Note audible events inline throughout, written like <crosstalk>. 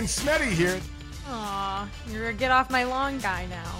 And Smetty here. Aw, you're a get off my lawn guy now.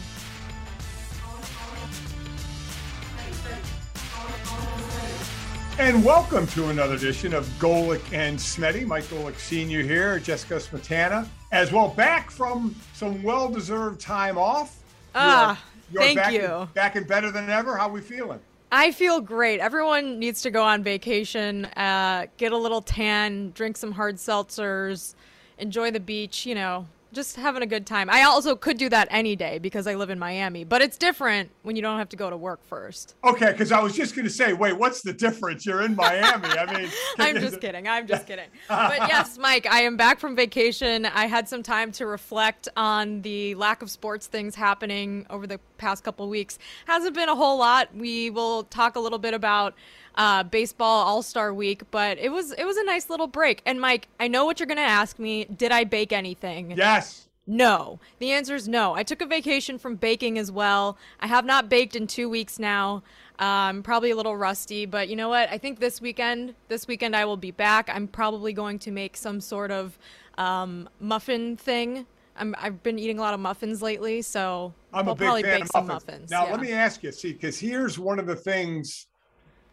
And welcome to another edition of Golic and Smetty. Mike Golic Sr. here, Jessica Smetana, as well, back from some well deserved time off. Ah, You're thank back you. Back and better than ever. How we feeling? I feel great. Everyone needs to go on vacation, uh, get a little tan, drink some hard seltzers, enjoy the beach, you know, just having a good time. I also could do that any day because I live in Miami, but it's different when you don't have to go to work first. Okay, because I was just going to say, wait, what's the difference? You're in Miami. I mean, <laughs> I'm just <laughs> kidding. I'm just kidding. <laughs> But yes, Mike, I am back from vacation. I had some time to reflect on the lack of sports things happening over the past couple weeks. Hasn't been a whole lot. We will talk a little bit about uh, baseball All Star Week, but it was it was a nice little break. And Mike, I know what you're gonna ask me. Did I bake anything? Yes. No. The answer is no. I took a vacation from baking as well. I have not baked in two weeks now. Um, probably a little rusty, but you know what? I think this weekend, this weekend I will be back. I'm probably going to make some sort of um, muffin thing. I'm, I've been eating a lot of muffins lately, so I'm I'll a big probably fan bake of some muffins. muffins. Now, yeah. let me ask you, see, because here's one of the things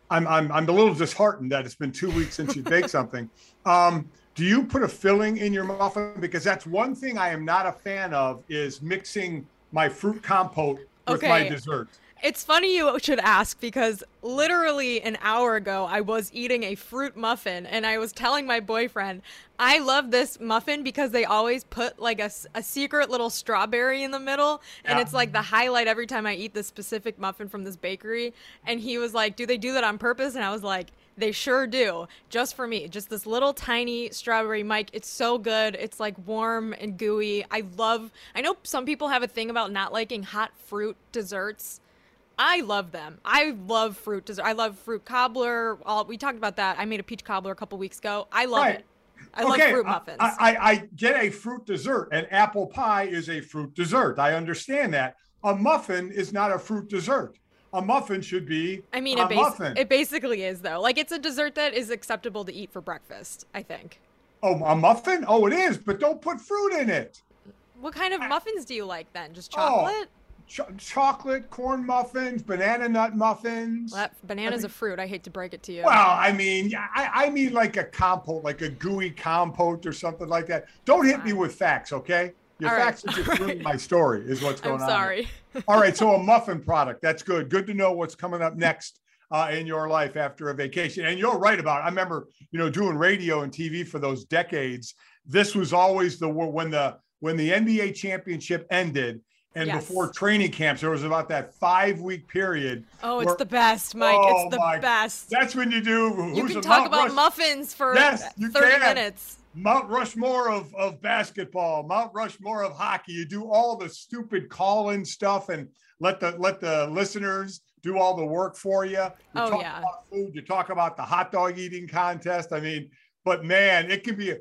I'm, I'm, I'm a little disheartened that it's been two weeks since you baked <laughs> something. Um, do you put a filling in your muffin? Because that's one thing I am not a fan of is mixing my fruit compote with my Okay. dessert. It's funny you should ask because literally an hour ago I was eating a fruit muffin and I was telling my boyfriend, I love this muffin because they always put like a, a secret little strawberry in the middle and Yeah. it's like the highlight every time I eat this specific muffin from this bakery. And he was like, Do they do that on purpose? And I was like, they sure do. Just for me. Just this little tiny strawberry Mike. It's so good. It's like warm and gooey. I love I know some people have a thing about not liking hot fruit desserts. I love them. I love fruit dessert. I love fruit cobbler. All, we talked about that. I made a peach cobbler a couple weeks ago. I love Right. it. I love fruit muffins. I, I, I get a fruit dessert, and apple pie is a fruit dessert. I understand that. A muffin is not a fruit dessert. A muffin should be I mean, a it, bas- muffin. it basically is though. Like it's a dessert that is acceptable to eat for breakfast. I think. oh, a muffin? Oh, it is, but don't put fruit in it. What kind of muffins do you like then? Just Oh, chocolate? Ch- chocolate, corn muffins, banana nut muffins. Well, that banana's I a fruit. I hate to break it to you. Well, I mean, I, I mean like a compote, like a gooey compote or something like that. Don't hit me with facts, okay? Your All right, facts are just <laughs> ruining right. my story, is what's going I'm on. sorry. All right, so a muffin product. That's good. Good to know what's coming up next uh, in your life after a vacation. And you're right about. It. I remember, you know, doing radio and TV for those decades. This was always the when the when the NBA championship ended and Yes. before training camps. There was about that five week period. Oh, it's where- the best, Mike. Oh, it's the my- best. That's when you do. You who's can talk Mount about Rush- muffins for Yes, you 30 can. minutes. Mount Rushmore of, of basketball, Mount Rushmore of hockey. You do all the stupid call-in stuff and let the let the listeners do all the work for you. You Oh, talk yeah. about food, you talk about the hot dog eating contest. I mean, but man, it can be a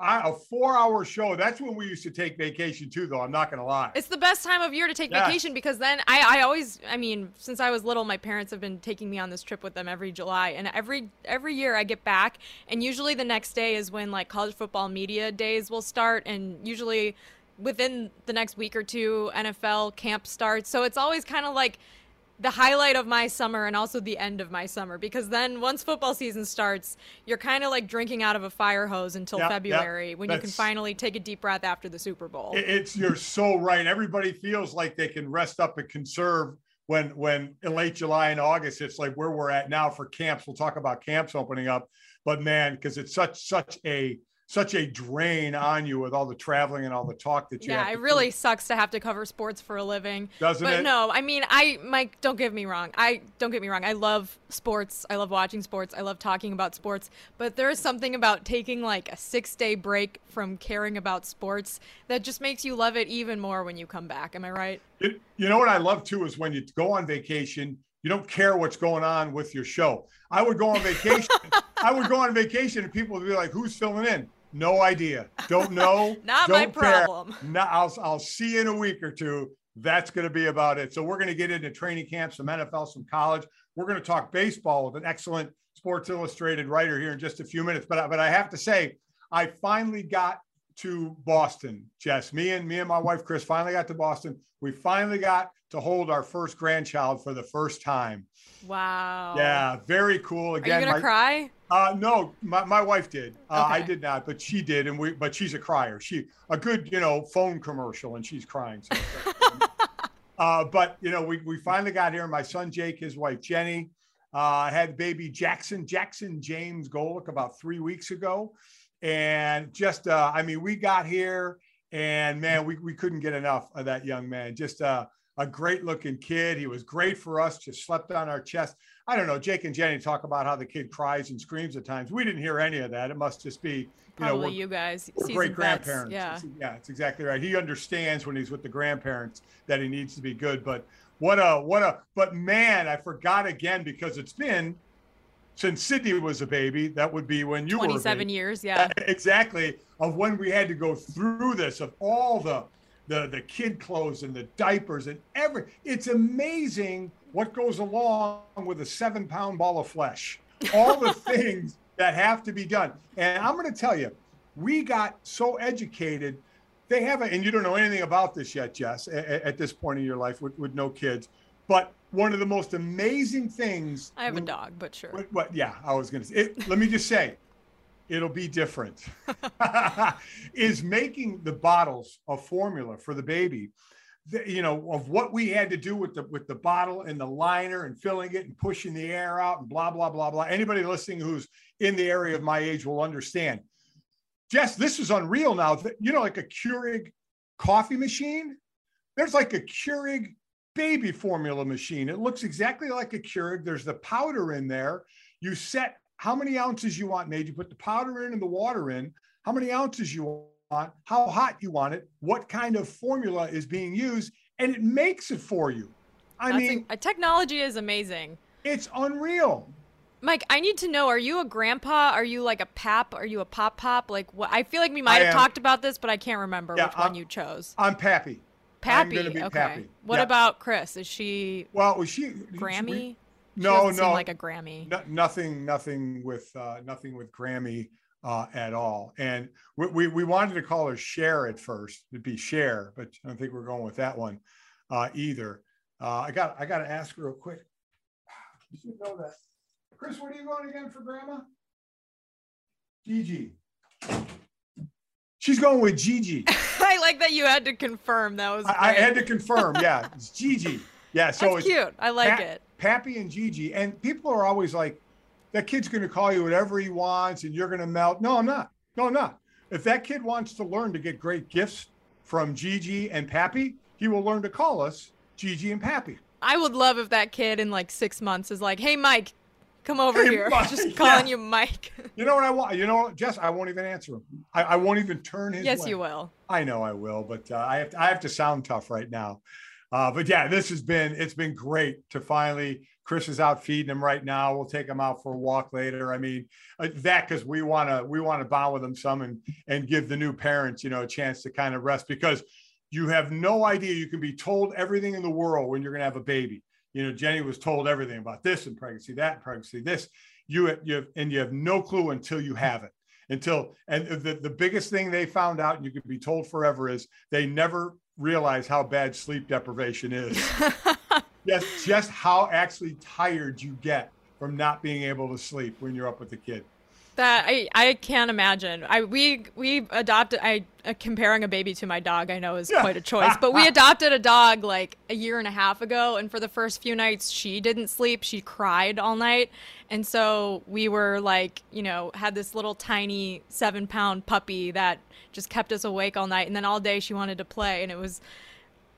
a four-hour show. That's when we used to take vacation too, though. I'm not gonna lie. It's the best time of year to take Yes. vacation because then I, I always I mean since I was little my parents have been taking me on this trip with them every July and every every year I get back and usually the next day is when like college football media days will start and usually within the next week or two NFL camp starts so it's always kind of like the highlight of my summer and also the end of my summer because then once football season starts, you're kind of like drinking out of a fire hose until Yep, February yep. when you can finally take a deep breath after the Super Bowl. It's you're so right. Everybody feels like they can rest up and conserve when when in late July and August. It's like where we're at now for camps. We'll talk about camps opening up, but man, because it's such such a such a drain on you with all the traveling and all the talk that you yeah, have it really do, sucks to have to cover sports for a living. doesn't but it? no, I mean, I Mike, don't get me wrong. I don't get me wrong. I love sports. I love watching sports. I love talking about sports. But there is something about taking like a six day break from caring about sports that just makes you love it even more when you come back. Am I right? It, you know what I love too is when you go on vacation, you don't care what's going on with your show. I would go on vacation. <laughs> I would go on vacation and people would be like, "Who's filling in?" No idea. Don't know. <laughs> Not don't my care. problem. No, I'll I'll see you in a week or two. That's going to be about it. So we're going to get into training camps, some NFL, some college. We're going to talk baseball with an excellent Sports Illustrated writer here in just a few minutes. But but I have to say, I finally got to Boston. Jess, me and me and my wife Chris finally got to Boston. We finally got to hold our first grandchild for the first time. Wow. Yeah, very cool. Again, Are you gonna my- cry? uh, no, my, my wife did. Uh, I did not, but she did, and we. But she's a crier. She a good, you know, phone commercial, and she's crying. So <laughs> uh, but you know, we we finally got here. My son Jake, his wife Jenny, uh, had baby Jackson Jackson James Golic about three weeks ago, and just uh, I mean, we got here, and man, we we couldn't get enough of that young man. Just uh, a great looking kid. He was great for us. Just slept on our chest. I don't know. Jake and Jenny talk about how the kid cries and screams at times. We didn't hear any of that. It must just be, you know, Probably we're- you guys. great grandparents. Yeah. Yeah, it's exactly right. He understands when he's with the grandparents that he needs to be good. But what a what a but man, I forgot again because it's been since Sydney was a baby. That would be when you were 27 years. Yeah. exactly of when we had to go through this of all the the the kid clothes and the diapers and every it's amazing what goes along with a seven pound ball of flesh all the <laughs> things that have to be done and i'm going to tell you we got so educated they haven't and you don't know anything about this yet jess at, at this point in your life with, with no kids but one of the most amazing things I have a dog, but sure. what, what, yeah, I was going to say, it, let me just say, it'll be different. <laughs> <laughs> is making the bottles of formula for the baby, the, you know, of what we had to do with the with the bottle and the liner and filling it and pushing the air out and blah blah blah blah. Anybody listening who's in the area of my age will understand. Jess, this is unreal now. You know, like a Keurig coffee machine. There's like a Keurig baby formula machine. It looks exactly like a Keurig. There's the powder in there. You set how many ounces you want made. You put the powder in and the water in, how many ounces you want, how hot you want it, what kind of formula is being used, and it makes it for you. I That's mean, a, technology is amazing. it's unreal. Mike, I need to know: Are you a grandpa? Are you like a pap? Are you a pop pop? Like what? I feel like we might I have am. talked about this, but I can't remember Yeah, which one I'm- you chose. I'm Pappy. I'm Pappy. gonna be okay. Pappy. What Yeah. about Chris? Is she Well, was she Grammy? we- no, no, like a Grammy. No, nothing, nothing with uh, nothing with Grammy uh, at all. And we, we we wanted to call her Share at first. It'd be Share, but I don't think we're going with that one uh, either. Uh, I got I got to ask real quick. <sighs> You should know that. Chris, What are you going again for Grandma? Gigi. She's going with Gigi. <laughs> I like that you had to confirm. That was. I, I had to confirm. Yeah, <laughs> it's Gigi. Yeah, so That's it's cute. I like Pap- it. Pappy and Gigi. And people are always like, that kid's going to call you whatever he wants and you're going to melt. No, I'm not. No, I'm not. If that kid wants to learn to get great gifts from Gigi and Pappy, he will learn to call us Gigi and Pappy. I would love if that kid in like six months is like, "Hey, Mike, come over Hey, here." Mike, Just <laughs> calling yeah. you Mike. <laughs> You know what I want? You know what, Jess? I won't even answer him. I, I won't even turn his yes, way. you will. I know I will, but uh, I have to, I have to sound tough right now. Uh, but yeah, this has been it's been great to finally. Chris is out feeding him right now. We'll take him out for a walk later. I mean, uh, that because we want to we want to bond with them some and and give the new parents you know a chance to kind of rest because you have no idea. You can be told everything in the world when you're going to have a baby. You know, Jenny was told everything about this and pregnancy, that and pregnancy, this. You you have, and you have no clue until you have it until and the, the biggest thing they found out and you could be told forever is they never realize how bad sleep deprivation is <laughs> Yes, just how actually tired you get from not being able to sleep when you're up with the kid. That I, I can't imagine. I we we adopted I uh, comparing a baby to my dog I know is quite a choice, but we <laughs> adopted a dog like a year and a half ago and for the first few nights she didn't sleep, she cried all night. And so we were like, you know, had this little tiny 7-pound puppy that just kept us awake all night and then all day she wanted to play and it was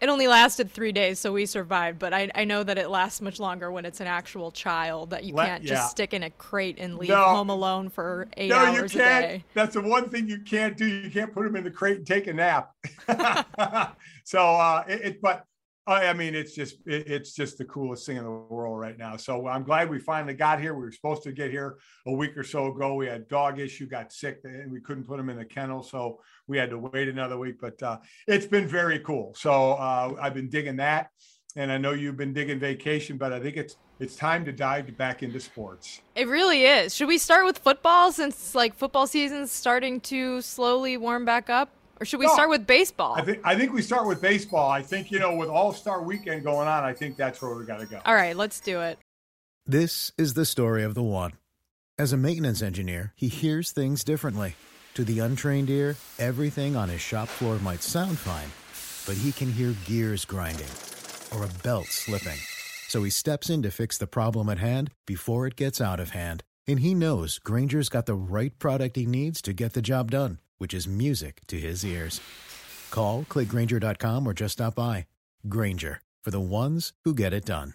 it only lasted three days, so we survived. But I, I know that it lasts much longer when it's an actual child that you can't yeah. just stick in a crate and leave no. home alone for eight no, hours you can't. a day. That's the one thing you can't do. You can't put them in the crate and take a nap. <laughs> so, uh, it, it, but I mean, it's just it's just the coolest thing in the world right now. So I'm glad we finally got here. We were supposed to get here a week or so ago. We had dog issue, got sick, and we couldn't put him in the kennel, so we had to wait another week. But uh, it's been very cool. So uh, I've been digging that, and I know you've been digging vacation, but I think it's it's time to dive back into sports. It really is. Should we start with football since like football season's starting to slowly warm back up? Or should we no, start with baseball? I think I think we start with baseball. I think you know with All Star Weekend going on, I think that's where we got to go. All right, let's do it. This is the story of the one. As a maintenance engineer, he hears things differently. To the untrained ear, everything on his shop floor might sound fine, but he can hear gears grinding or a belt slipping. So he steps in to fix the problem at hand before it gets out of hand. And he knows Grainger's got the right product he needs to get the job done which is music to his ears. Call, clickgrainger.com, or just stop by. Grainger, for the ones who get it done.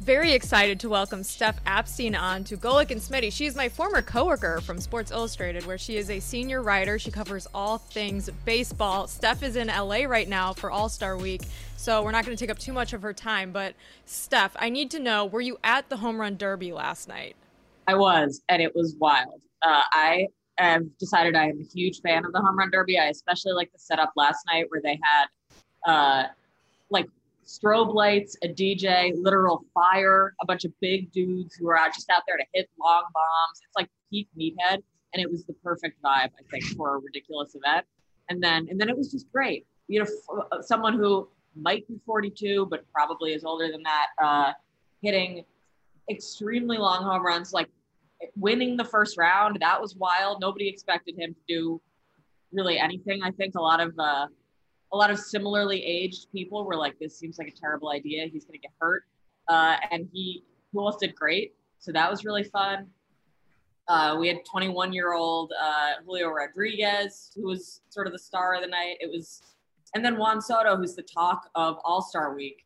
Very excited to welcome Steph Apstein on to Golic and Smetty. She's my former coworker from Sports Illustrated, where she is a senior writer. She covers all things baseball. Steph is in LA right now for All Star Week, so we're not going to take up too much of her time. But, Steph, I need to know were you at the home run derby last night? I was, and it was wild. Uh, I have decided I am a huge fan of the home run derby. I especially like the setup last night where they had uh, like strobe lights, a DJ, literal fire, a bunch of big dudes who were out just out there to hit long bombs. It's like peak meathead, and it was the perfect vibe, I think, for a ridiculous event. And then, and then it was just great. You know, uh, someone who might be 42, but probably is older than that, uh, hitting extremely long home runs, like winning the first round. That was wild. Nobody expected him to do really anything. I think a lot of uh, a lot of similarly aged people were like, "This seems like a terrible idea. He's going to get hurt," uh, and he Pujols did great. So that was really fun. Uh, we had 21 year old uh, Julio Rodriguez, who was sort of the star of the night. It was, and then Juan Soto, who's the talk of All Star Week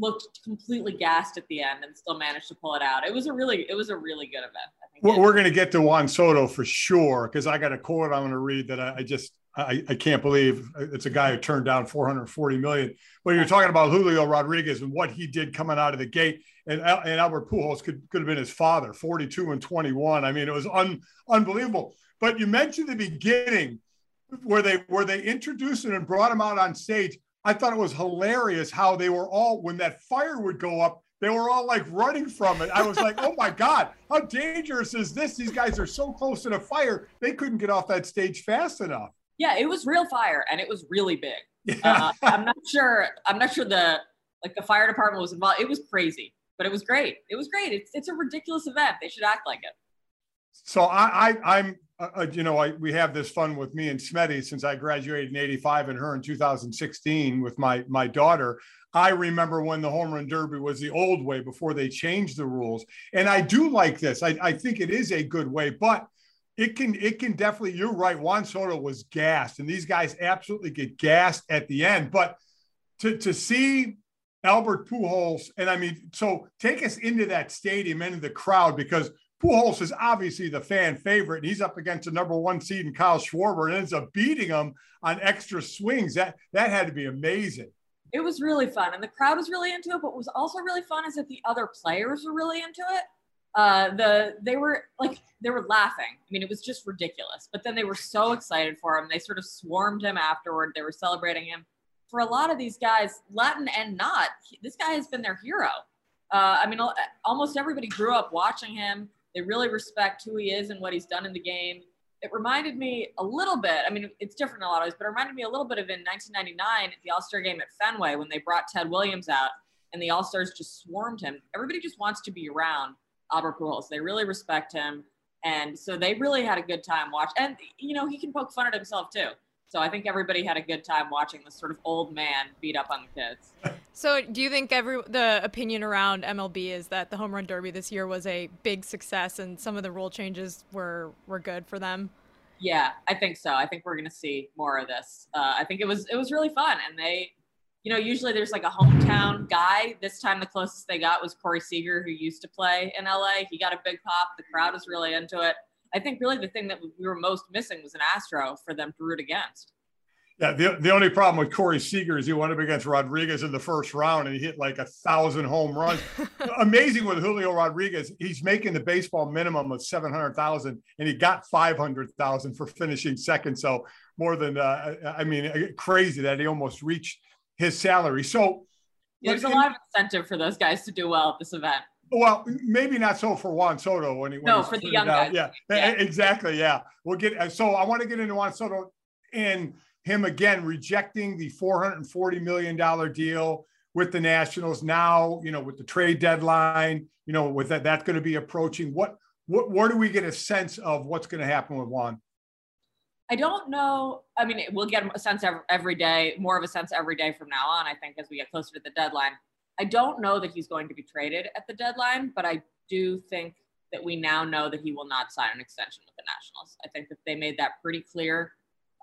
looked completely gassed at the end and still managed to pull it out. It was a really, it was a really good event. We're going to get to Juan Soto for sure because I got a quote I'm going to read that I, I just I, I, can't believe uh, it's a guy who turned down 440 million. But you're talking about Julio Rodriguez and what he did coming out of the gate, and, and Albert Pujols could, could have been his father, 42 and 21. I mean, it was un, unbelievable. But you mentioned the beginning where they where they introduced him and brought him out on stage. I thought it was hilarious how they were all, when that fire would go up, they were all like running from it. I was like, oh my God, how dangerous is this? These guys are so close to the fire, they couldn't get off that stage fast enough. Yeah, it was real fire and it was really big. Yeah. Uh, I'm not sure, I'm not sure the, like the fire department was involved. It was crazy, but it was great. It was great. It's, it's a ridiculous event. They should act like it. So I, I I'm uh, uh, you know, I, we have this fun with me and Smetty since I graduated in 85 and her in 2016 with my, my daughter. I remember when the home run derby was the old way before they changed the rules. And I do like this. I, I think it is a good way, but it can, it can definitely, you're right. Juan Soto was gassed and these guys absolutely get gassed at the end, but to, to see Albert Pujols, and I mean, so take us into that stadium, into the crowd, because Pujols is obviously the fan favorite. And he's up against the number one seed in Kyle Schwarber and ends up beating him on extra swings. That that had to be amazing. It was really fun, and the crowd was really into it. But what was also really fun is that the other players were really into it. Uh, the they were like they were laughing. I mean, it was just ridiculous. But then they were so excited for him. They sort of swarmed him afterward. They were celebrating him. For a lot of these guys, Latin and not, this guy has been their hero. Uh, I mean, almost everybody grew up watching him they really respect who he is and what he's done in the game. It reminded me a little bit. I mean, it's different in a lot of ways, but it reminded me a little bit of in 1999 at the All Star game at Fenway when they brought Ted Williams out and the All Stars just swarmed him. Everybody just wants to be around Albert Pujols. They really respect him, and so they really had a good time watching. And you know, he can poke fun at himself too. So I think everybody had a good time watching this sort of old man beat up on the kids. <laughs> So do you think every the opinion around MLB is that the home run derby this year was a big success and some of the rule changes were were good for them? Yeah, I think so. I think we're going to see more of this. Uh, I think it was it was really fun, and they, you know, usually there's like a hometown guy. This time the closest they got was Corey Seager, who used to play in LA. He got a big pop. The crowd was really into it. I think really the thing that we were most missing was an Astro for them to root against. Yeah, the, the only problem with Corey Seager is he went up against Rodriguez in the first round and he hit like a thousand home runs. <laughs> Amazing with Julio Rodriguez, he's making the baseball minimum of seven hundred thousand, and he got five hundred thousand for finishing second. So more than uh, I mean, uh, crazy that he almost reached his salary. So there's a lot of incentive for those guys to do well at this event. Well, maybe not so for Juan Soto when he when no for the young guys. Yeah, yeah, exactly. Yeah, we'll get. So I want to get into Juan Soto and him again rejecting the $440 million deal with the Nationals now, you know, with the trade deadline, you know, with that, that's going to be approaching. What, what, where do we get a sense of what's going to happen with Juan? I don't know. I mean, we'll get a sense every, every day, more of a sense every day from now on, I think, as we get closer to the deadline. I don't know that he's going to be traded at the deadline, but I do think that we now know that he will not sign an extension with the Nationals. I think that they made that pretty clear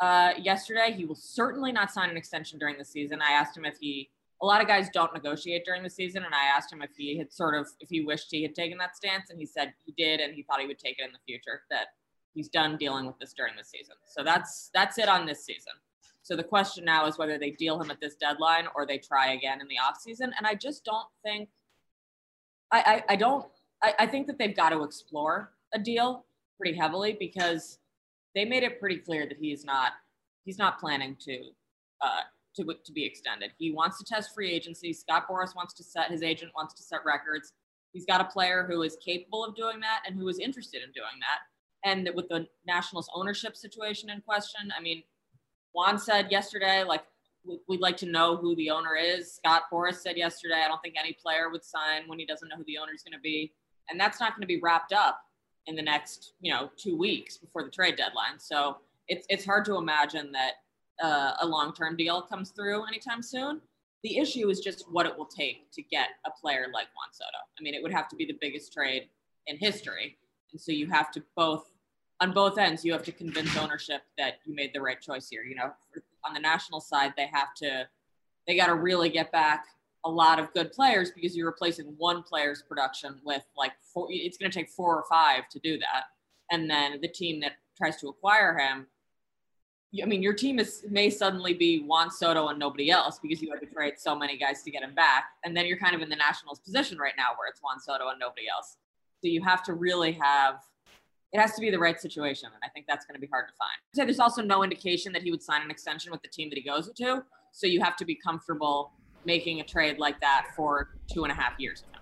uh, yesterday. He will certainly not sign an extension during the season. I asked him if he, a lot of guys don't negotiate during the season, and I asked him if he had sort of, if he wished he had taken that stance, and he said he did, and he thought he would take it in the future. That he's done dealing with this during the season. So that's that's it on this season. So the question now is whether they deal him at this deadline or they try again in the offseason. And I just don't think, I, I, I don't, I, I think that they've got to explore a deal pretty heavily because they made it pretty clear that he's not he's not planning to uh, to to be extended. He wants to test free agency. Scott Boras wants to set his agent wants to set records. He's got a player who is capable of doing that and who is interested in doing that. And with the Nationals ownership situation in question, I mean, Juan said yesterday, like we'd like to know who the owner is. Scott Boras said yesterday, I don't think any player would sign when he doesn't know who the owner is going to be, and that's not going to be wrapped up in the next, you know, two weeks before the trade deadline. So it's it's hard to imagine that uh, a long term deal comes through anytime soon. The issue is just what it will take to get a player like Juan Soto. I mean, it would have to be the biggest trade in history, and so you have to both on both ends you have to convince ownership that you made the right choice here. You know, on the national side, they have to they got to really get back a lot of good players because you're replacing one player's production with like four, it's going to take four or five to do that. And then the team that tries to acquire him, I mean, your team is may suddenly be Juan Soto and nobody else because you had to trade so many guys to get him back. And then you're kind of in the Nationals position right now where it's Juan Soto and nobody else. So you have to really have it has to be the right situation. And I think that's going to be hard to find. So there's also no indication that he would sign an extension with the team that he goes to. So you have to be comfortable making a trade like that for two and a half years him.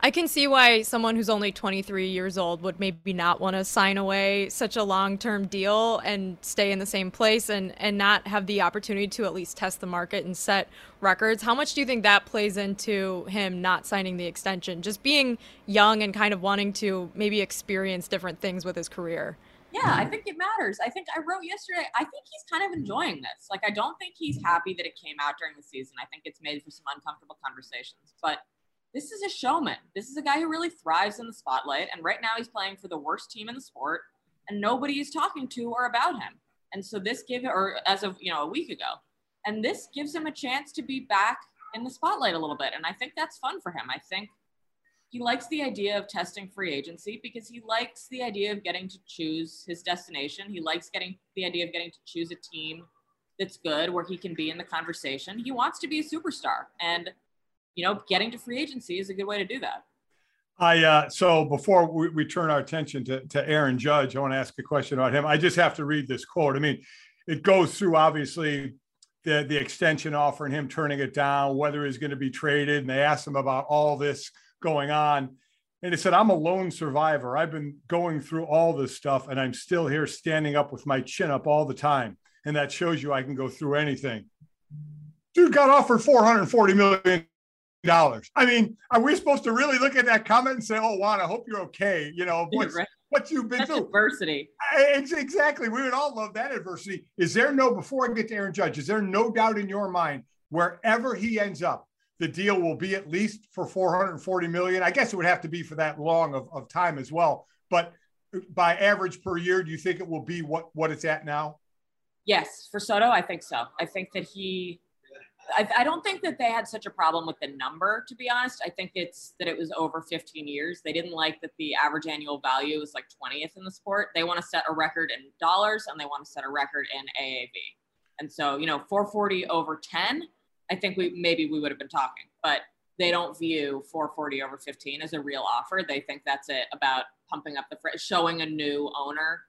I can see why someone who's only 23 years old would maybe not want to sign away such a long-term deal and stay in the same place and and not have the opportunity to at least test the market and set records. How much do you think that plays into him not signing the extension? Just being young and kind of wanting to maybe experience different things with his career. Yeah, I think it matters. I think I wrote yesterday, I think he's kind of enjoying this. Like, I don't think he's happy that it came out during the season. I think it's made for some uncomfortable conversations. But this is a showman. This is a guy who really thrives in the spotlight. And right now he's playing for the worst team in the sport, and nobody is talking to or about him. And so this gave or as of you know a week ago, and this gives him a chance to be back in the spotlight a little bit. And I think that's fun for him. I think he likes the idea of testing free agency because he likes the idea of getting to choose his destination. He likes getting the idea of getting to choose a team that's good where he can be in the conversation. He wants to be a superstar. And, you know, getting to free agency is a good way to do that. I uh, so before we, we turn our attention to, to Aaron Judge, I want to ask a question about him. I just have to read this quote. I mean, it goes through obviously the the extension offer and him turning it down, whether he's going to be traded, and they asked him about all this going on. And he said, I'm a lone survivor. I've been going through all this stuff and I'm still here standing up with my chin up all the time. And that shows you I can go through anything. Dude got offered $440 million. I mean, are we supposed to really look at that comment and say, oh, Juan, I hope you're okay? You know, what's, what you've been through. Adversity. exactly. We would all love that adversity. Is there no, before I get to Aaron Judge, is there no doubt in your mind, wherever he ends up, the deal will be at least for 440 million. I guess it would have to be for that long of, of time as well. But by average per year, do you think it will be what, what it's at now? Yes, for Soto, I think so. I think that he, I, I, don't think that they had such a problem with the number, to be honest. I think it's that it was over 15 years. They didn't like that the average annual value was like 20th in the sport. They want to set a record in dollars and they want to set a record in AAV. And so, you know, 440 over 10 I think we maybe we would have been talking, but they don't view 440 over 15 as a real offer. They think that's it about pumping up the fr- showing a new owner,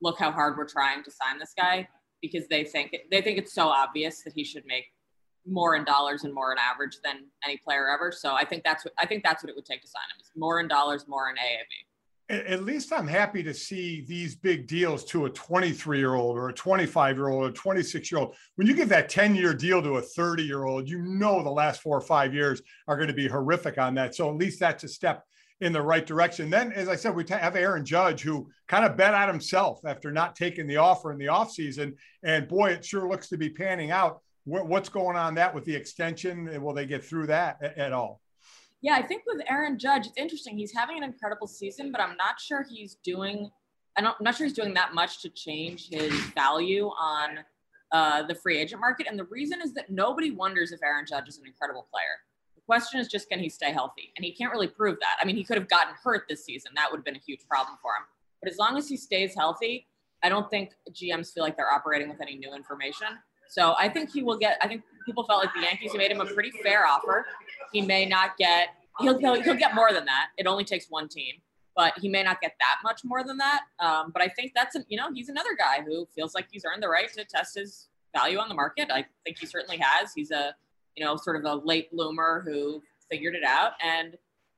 look how hard we're trying to sign this guy because they think they think it's so obvious that he should make more in dollars and more in average than any player ever. So I think that's what I think that's what it would take to sign him. Is more in dollars, more in AAV at least I'm happy to see these big deals to a 23 year old or a 25 year old or a 26 year old. When you give that 10 year deal to a 30 year old, you know the last four or five years are going to be horrific on that. So at least that's a step in the right direction. Then, as I said, we have Aaron Judge who kind of bet on himself after not taking the offer in the offseason. And boy, it sure looks to be panning out. What's going on that with the extension? Will they get through that at all? Yeah, I think with Aaron Judge, it's interesting. He's having an incredible season, but I'm not sure he's doing. I'm not sure he's doing that much to change his value on uh, the free agent market. And the reason is that nobody wonders if Aaron Judge is an incredible player. The question is just can he stay healthy? And he can't really prove that. I mean, he could have gotten hurt this season. That would have been a huge problem for him. But as long as he stays healthy, I don't think GMs feel like they're operating with any new information. So I think he will get. I think people felt like the Yankees made him a pretty fair offer. He may not get. He'll he'll, he'll get more than that. It only takes one team, but he may not get that much more than that. Um, but I think that's a, you know he's another guy who feels like he's earned the right to test his value on the market. I think he certainly has. He's a you know sort of a late bloomer who figured it out. And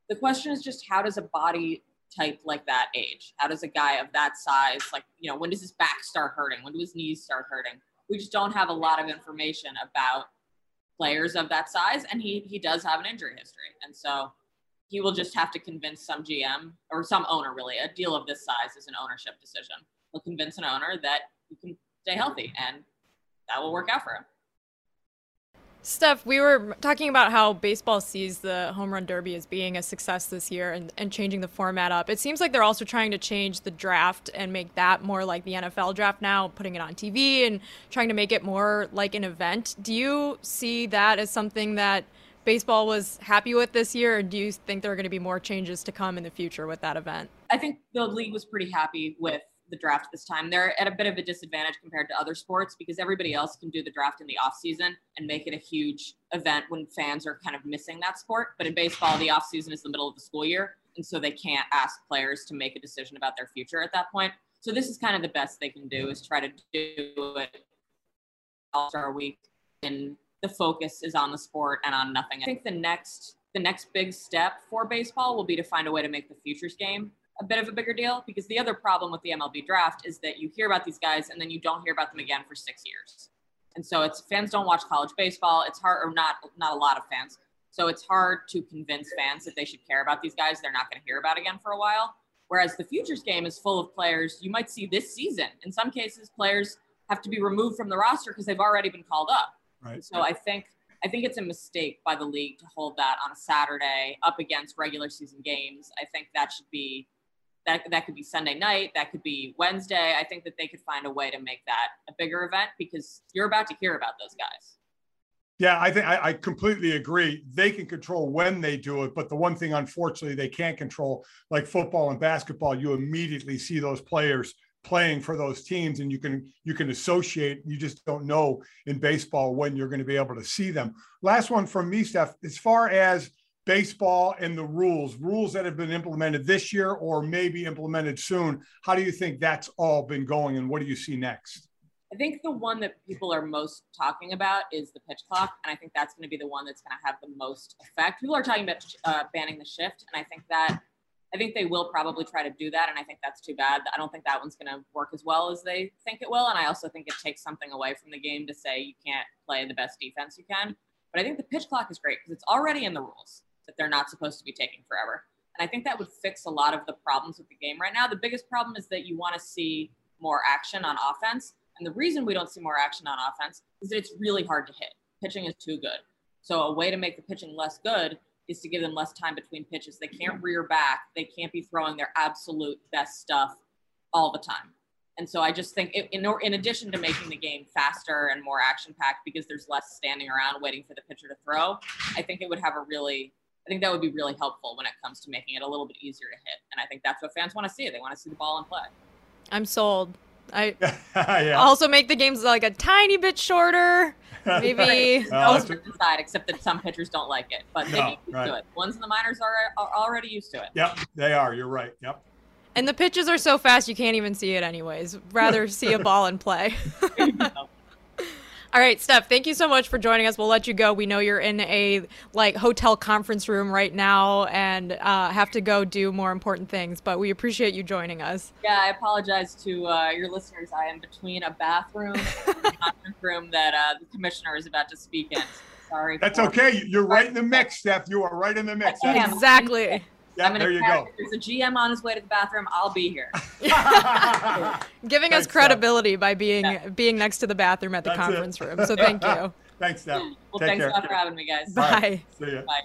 the question is just how does a body type like that age? How does a guy of that size, like, you know, when does his back start hurting? When do his knees start hurting? We just don't have a lot of information about players of that size, and he he does have an injury history, and so he will just have to convince some GM or some owner really. A deal of this size is an ownership decision. He'll convince an owner that he can stay healthy, and that will work out for him. Steph, we were talking about how baseball sees the home run derby as being a success this year and, and changing the format up. It seems like they're also trying to change the draft and make that more like the NFL draft now, putting it on TV and trying to make it more like an event. Do you see that as something that baseball was happy with this year, or do you think there are going to be more changes to come in the future with that event? I think the league was pretty happy with the draft this time. They're at a bit of a disadvantage compared to other sports because everybody else can do the draft in the off season and make it a huge event when fans are kind of missing that sport. But in baseball, the off season is the middle of the school year, and so they can't ask players to make a decision about their future at that point. So this is kind of the best they can do is try to do it All Star Week, and the focus is on the sport and on nothing. I think the next the next big step for baseball will be to find a way to make the futures game a bit of a bigger deal because the other problem with the MLB draft is that you hear about these guys and then you don't hear about them again for six years. And so it's fans don't watch college baseball. It's hard, or not, not a lot of fans. So it's hard to convince fans that they should care about these guys they're not going to hear about again for a while. Whereas the futures game is full of players you might see this season. In some cases, players have to be removed from the roster because they've already been called up. Right. So I think I think it's a mistake by the league to hold that on a Saturday up against regular season games. I think that should be that that could be Sunday night, that could be Wednesday. I think that they could find a way to make that a bigger event because you're about to hear about those guys. Yeah, I think I, I, completely agree. They can control when they do it, but the one thing, unfortunately, they can't control, like football and basketball, you immediately see those players playing for those teams, and you can you can associate. You just don't know in baseball when you're going to be able to see them. Last one from me, Steph. As far as baseball and the rules, rules that have been implemented this year or maybe implemented soon. How do you think that's all been going and what do you see next? I think the one that people are most talking about is the pitch clock. And I think that's going to be the one that's going to have the most effect. People are talking about uh, banning the shift. And I think that I think they will probably try to do that, and I think that's too bad. I don't think that one's going to work as well as they think it will, and I also think it takes something away from the game to say you can't play the best defense you can. But I think the pitch clock is great because it's already in the rules that they're not supposed to be taking forever, and I think that would fix a lot of the problems with the game right now. The biggest problem is that you want to see more action on offense, and the reason we don't see more action on offense is that it's really hard to hit. Pitching is too good. So a way to make the pitching less good is to give them less time between pitches. They can't rear back. They can't be throwing their absolute best stuff all the time. And so I just think, in, in addition to making the game faster and more action packed because there's less standing around waiting for the pitcher to throw, I think it would have a really, I think that would be really helpful when it comes to making it a little bit easier to hit. And I think that's what fans want to see. They want to see the ball in play. I'm sold. I <laughs> yeah. also make the games like a tiny bit shorter. <laughs> Maybe well, side, except that some pitchers don't like it, but they no, used right. to it. Ones in the minors are, are already used to it. Yep, they are. You're right. Yep. And the pitches are so fast you can't even see it anyways. Rather see a ball in play. <laughs> All right, Steph, thank you so much for joining us. We'll let you go. We know you're in a like hotel conference room right now and uh, have to go do more important things, but we appreciate you joining us. Yeah, I apologize to uh, your listeners. I am between a bathroom and a conference room that uh, the commissioner is about to speak in. Sorry. That's okay. You're right in the mix, Steph. You are right in the mix. Exactly. Yeah, there you go. If there's a GM on his way to the bathroom, I'll be here. <laughs> Giving Thanks, us credibility Steph. by being yeah. being next to the bathroom at the That's conference it. room. So thank you. <laughs> Thanks, Steph. <laughs> Well, Take thanks care. for having me, guys. Bye. Right. See you. Bye.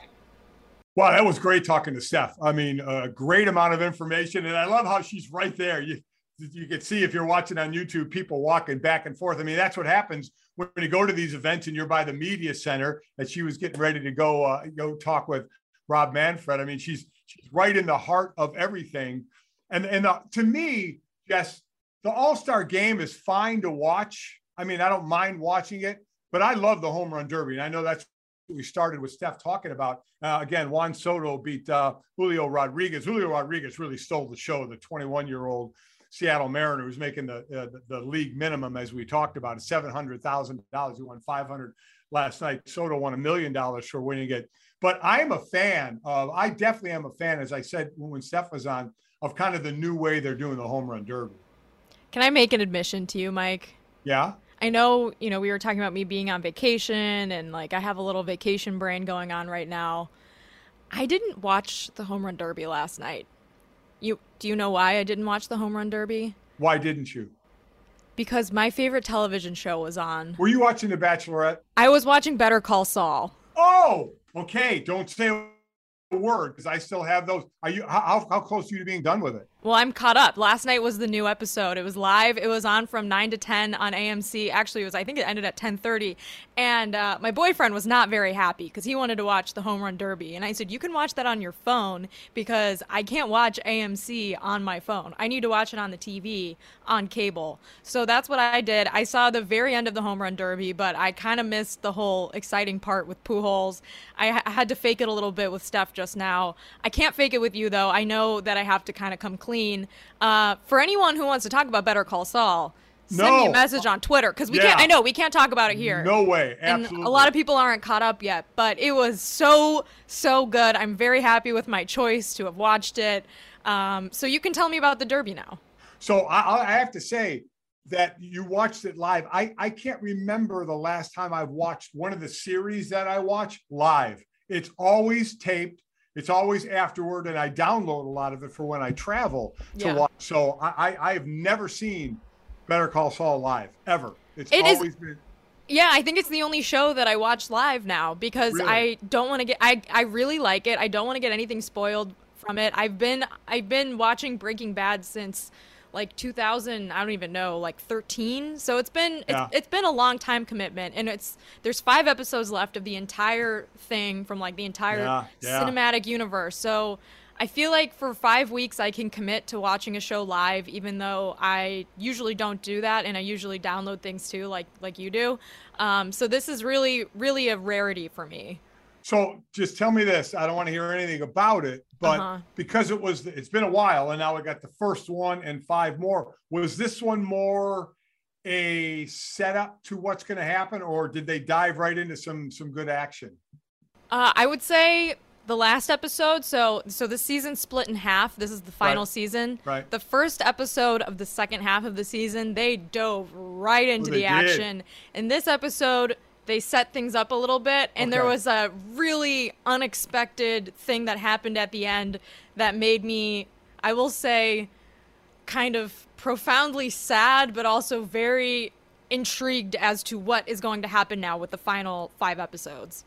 Wow, that was great talking to Steph. I mean, a great amount of information, and I love how she's right there. You you can see if you're watching on YouTube, people walking back and forth. I mean, that's what happens when you go to these events and you're by the media center. And she was getting ready to go uh, go talk with Rob Manfred. I mean, she's she's right in the heart of everything. And and uh, to me, yes, the All Star Game is fine to watch. I mean, I don't mind watching it, but I love the Home Run Derby, and I know that's what we started with Steph talking about. Uh, again, Juan Soto beat uh, Julio Rodriguez. Julio Rodriguez really stole the show. The 21 year old Seattle Mariner who's making the, uh, the, the league minimum, as we talked about, seven hundred thousand dollars. He won five hundred last night. Soto won a million dollars for winning it. But I'm a fan of, I definitely am a fan, as I said when Steph was on, of kind of the new way they're doing the home run derby. Can I make an admission to you, Mike? Yeah. I know, you know, we were talking about me being on vacation and like I have a little vacation brain going on right now. I didn't watch the home run derby last night. You do you know why I didn't watch the home run derby? Why didn't you? Because my favorite television show was on. Were you watching The Bachelorette? I was watching Better Call Saul. Oh, okay. Don't say a word because I still have those. Are you how, how close are you to being done with it? Well, I'm caught up. Last night was the new episode. It was live. It was on from 9 to 10 on AMC. Actually, it was I think it ended at 10:30. And uh, my boyfriend was not very happy because he wanted to watch the Home Run Derby. And I said, "You can watch that on your phone because I can't watch AMC on my phone. I need to watch it on the TV on cable." So that's what I did. I saw the very end of the Home Run Derby, but I kind of missed the whole exciting part with Pujols. I, I had to fake it a little bit with Steph just now. I can't fake it with you though. I know that I have to kind of come clean clean. Uh, for anyone who wants to talk about Better Call Saul, send no. me a message on Twitter because we yeah. can't. I know we can't talk about it here. No way. Absolutely. And a lot of people aren't caught up yet, but it was so so good. I'm very happy with my choice to have watched it. Um, so you can tell me about the Derby now. So I, I have to say that you watched it live. I, I can't remember the last time I've watched one of the series that I watch live. It's always taped it's always afterward, and I download a lot of it for when I travel to yeah. watch. So I, I have never seen Better Call Saul live ever. It's it always is, been. Yeah, I think it's the only show that I watch live now because really? I don't want to get. I I really like it. I don't want to get anything spoiled from it. I've been I've been watching Breaking Bad since like 2000 i don't even know like 13 so it's been yeah. it's, it's been a long time commitment. And it's there's five episodes left of the entire thing from like the entire yeah, yeah. cinematic universe. So i feel like for five weeks i can commit to watching a show live even though i usually don't do that and i usually download things too like like you do. Um, so this is really really a rarity for me so just tell me this. I don't want to hear anything about it, but uh-huh. because it was, it's been a while, and now we got the first one and five more. Was this one more a setup to what's going to happen, or did they dive right into some some good action? Uh, I would say the last episode so so the season split in half this is the final Right. season Right. the first episode of the second half of the season they dove right into they the did. action in this episode they set things up a little bit and there was a really unexpected thing that happened at the end that made me i will say kind of profoundly sad but also very intrigued as to what is going to happen now with the final five episodes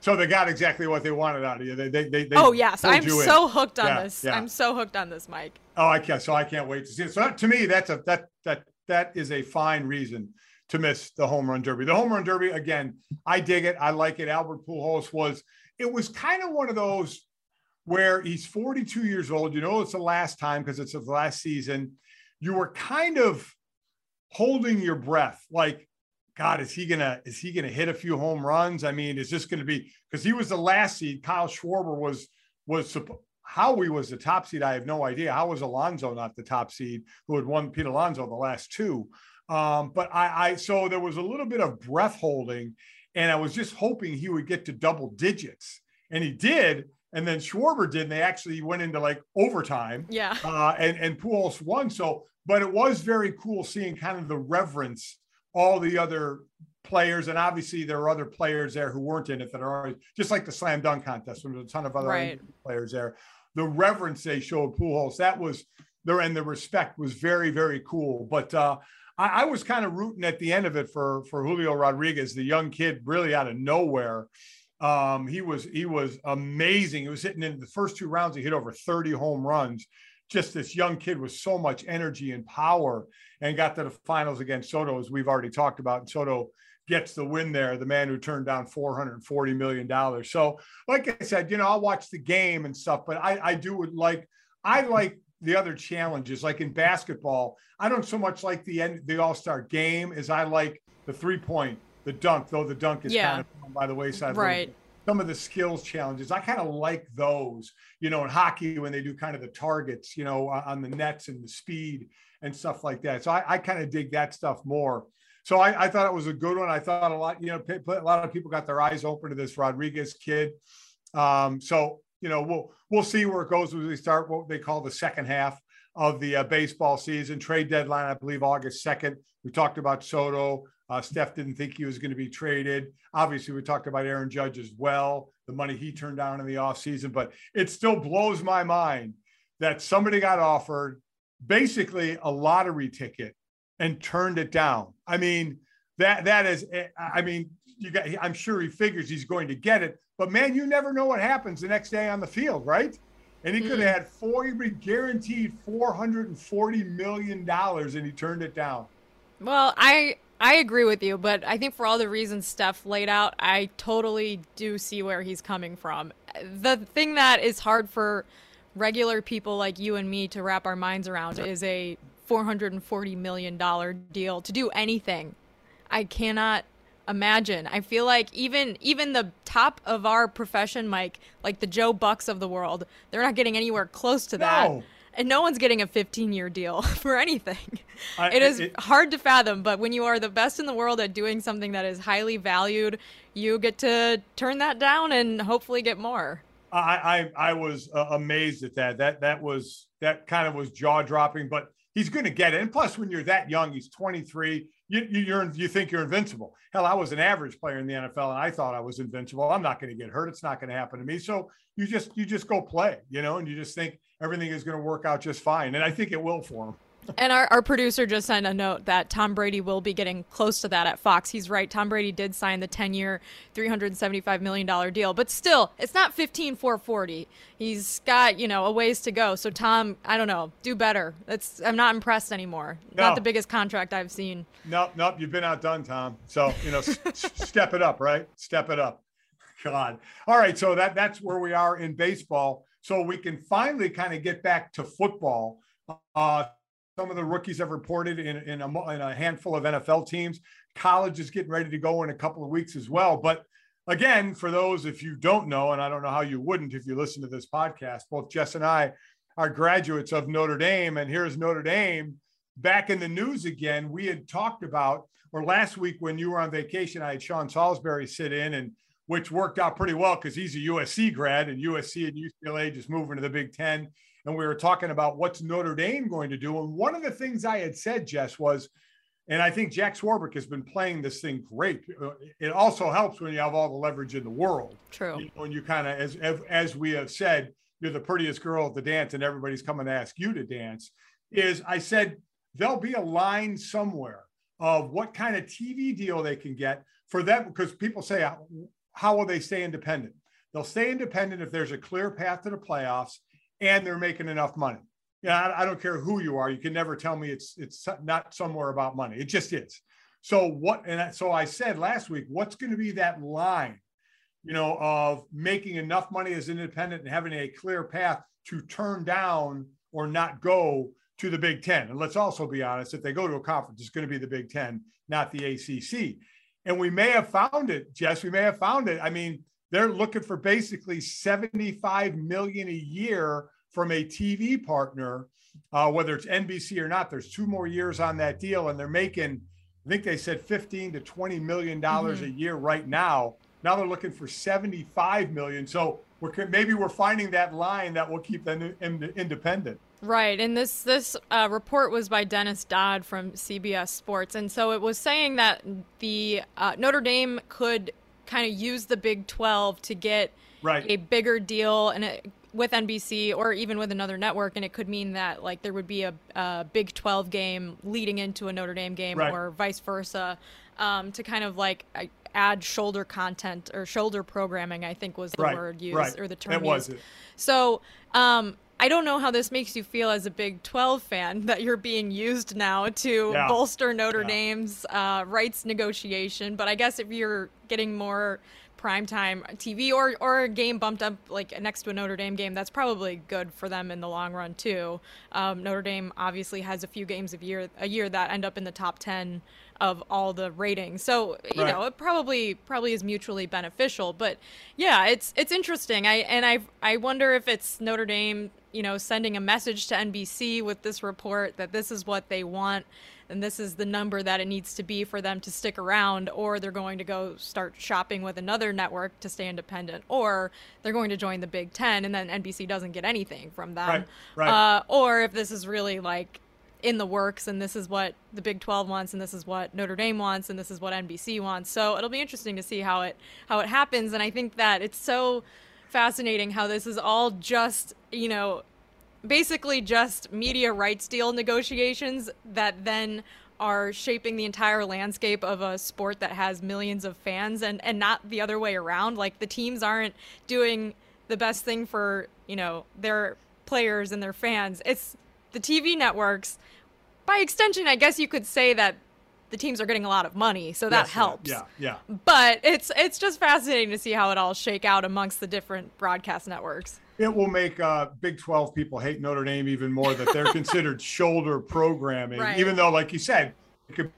So they got exactly what they wanted out of you. They, they, they, they Oh yes, I'm in. so hooked on Yeah, this. yeah. I'm so hooked on this, Mike. Oh, I can't. So I can't wait to see it. So to me, that's a that that that is a fine reason to miss the home run derby. The home run derby again. I dig it. I like it. Albert Pujols was. It was kind of one of those where he's 42 years old. You know, it's the last time because it's the last season. You were kind of holding your breath, like, God, is he gonna is he gonna hit a few home runs? I mean, is this gonna be because he was the last seed? Kyle Schwarber was was Howie was the top seed. I have no idea. How was Alonso not the top seed, who had won Pete Alonso the last two? Um, but I, I so there was a little bit of breath holding, and I was just hoping he would get to double digits, and he did. And then Schwarber did, and they actually went into like overtime Yeah. uh, and and Pujols won. So, but it was very cool seeing kind of the reverence all the other players, and obviously there are other players there who weren't in it that are always just like the slam dunk contest. When there's a ton of other Right. players there, the reverence they showed Pujols that was there, and the respect was very very cool. But uh, I, I was kind of rooting at the end of it for for Julio Rodriguez, the young kid, really out of nowhere. Um, he was he was amazing. He was hitting in the first two rounds. He hit over 30 home runs. Just this young kid with so much energy and power, and got to the finals against Soto, as we've already talked about. And Soto gets the win there. The man who turned down 440 million dollars. So, like I said, you know, I'll watch the game and stuff, but I I do would like I like the other challenges, like in basketball. I don't so much like the end the All Star game as I like the three point, the dunk. Though the dunk is Yeah. kind of by the wayside. Right. Some of the skills challenges, I kind of like those. You know, in hockey when they do kind of the targets, you know, on the nets and the speed and stuff like that. So I, I kind of dig that stuff more. So I, I thought it was a good one. I thought a lot, you know, a lot of people got their eyes open to this Rodriguez kid. Um, so you know, we'll we'll see where it goes as we start what they call the second half of the uh, baseball season. Trade deadline, I believe, August second. We talked about Soto. Uh, Steph didn't think he was going to be traded. Obviously, we talked about Aaron Judge as well, the money he turned down in the offseason. But it still blows my mind that somebody got offered basically a lottery ticket and turned it down. I mean, that that is, I mean, you got. I'm sure he figures he's going to get it, but man, you never know what happens the next day on the field, right? And he could have mm. had four, he'd be guaranteed four hundred and forty million dollars, and he turned it down. Well, I I agree with you, but I think for all the reasons Steph laid out, I totally do see where he's coming from. The thing that is hard for regular people like you and me to wrap our minds around is a 440 million dollar deal to do anything. I cannot imagine. I feel like even even the top of our profession, Mike, like the Joe Bucks of the world, they're not getting anywhere close to that. No. And no one's getting a 15 year deal <laughs> for anything. I- it is it- hard to fathom, but when you are the best in the world at doing something that is highly valued, you get to turn that down and hopefully get more. I I, I was uh, amazed at that. That that was that kind of was jaw dropping, but he's going to get it. And plus, when you're that young, he's 23. You, you you think you're invincible. Hell, I was an average player in the NFL, and I thought I was invincible. I'm not going to get hurt. It's not going to happen to me. So you just you just go play, you know, and you just think everything is going to work out just fine. And I think it will for him. And our, our producer just sent a note that Tom Brady will be getting close to that at Fox. He's right. Tom Brady did sign the 10 year, $375 million deal, but still, it's not 15 440. He's got, you know, a ways to go. So, Tom, I don't know, do better. That's I'm not impressed anymore. No. Not the biggest contract I've seen. Nope, nope. You've been outdone, Tom. So you know, <laughs> s- step it up, right? Step it up. God. All right. So that that's where we are in baseball. So we can finally kind of get back to football. Uh, some of the rookies have reported in in a, in a handful of NFL teams. College is getting ready to go in a couple of weeks as well. But again, for those if you don't know, and I don't know how you wouldn't if you listen to this podcast, both Jess and I are graduates of Notre Dame, and here's Notre Dame back in the news again. We had talked about, or last week when you were on vacation, I had Sean Salisbury sit in and which worked out pretty well because he's a USC grad and USC and UCLA just moving to the Big Ten. And we were talking about what's Notre Dame going to do. And one of the things I had said, Jess, was, and I think Jack Swarbrick has been playing this thing great. It also helps when you have all the leverage in the world. True. You know, when you kind of, as as we have said, you're the prettiest girl at the dance, and everybody's coming to ask you to dance. Is I said there'll be a line somewhere of what kind of TV deal they can get for them because people say, how will they stay independent? They'll stay independent if there's a clear path to the playoffs and they're making enough money. Yeah, I, I don't care who you are. You can never tell me it's it's not somewhere about money. It just is. So what? And so I said last week, what's going to be that line? You know, of making enough money as independent and having a clear path to turn down or not go to the Big Ten. And let's also be honest, if they go to a conference, it's going to be the Big Ten, not the ACC. And we may have found it, Jess. We may have found it. I mean, they're looking for basically 75 million a year from a TV partner, uh, whether it's NBC or not. There's two more years on that deal, and they're making, I think they said 15 to 20 million dollars mm-hmm. a year right now. Now they're looking for 75 million. So we're maybe we're finding that line that will keep them independent. Right, and this this uh, report was by Dennis Dodd from CBS Sports, and so it was saying that the uh, Notre Dame could kind of use the Big Twelve to get right. a bigger deal and it, with NBC or even with another network, and it could mean that like there would be a, a Big Twelve game leading into a Notre Dame game, right. or vice versa, um, to kind of like add shoulder content or shoulder programming. I think was the right. word used right. or the term it used. Was it. So. Um, I don't know how this makes you feel as a Big 12 fan that you're being used now to yeah. bolster Notre yeah. Dame's uh, rights negotiation. But I guess if you're getting more primetime TV or, or a game bumped up like next to a Notre Dame game, that's probably good for them in the long run too. Um, Notre Dame obviously has a few games of year a year that end up in the top 10 of all the ratings. So you right. know, it probably probably is mutually beneficial. But yeah, it's it's interesting. I and I I wonder if it's Notre Dame, you know, sending a message to NBC with this report that this is what they want and this is the number that it needs to be for them to stick around, or they're going to go start shopping with another network to stay independent, or they're going to join the Big Ten, and then NBC doesn't get anything from them. Right, right. Uh, or if this is really like in the works and this is what the Big 12 wants and this is what Notre Dame wants and this is what NBC wants. So it'll be interesting to see how it how it happens and I think that it's so fascinating how this is all just, you know, basically just media rights deal negotiations that then are shaping the entire landscape of a sport that has millions of fans and and not the other way around like the teams aren't doing the best thing for you know their players and their fans it's the TV networks by extension, I guess you could say that the teams are getting a lot of money, so that yes, helps. Yeah, yeah. But it's it's just fascinating to see how it all shake out amongst the different broadcast networks. It will make uh, Big 12 people hate Notre Dame even more that they're <laughs> considered shoulder programming, right. even though, like you said, it could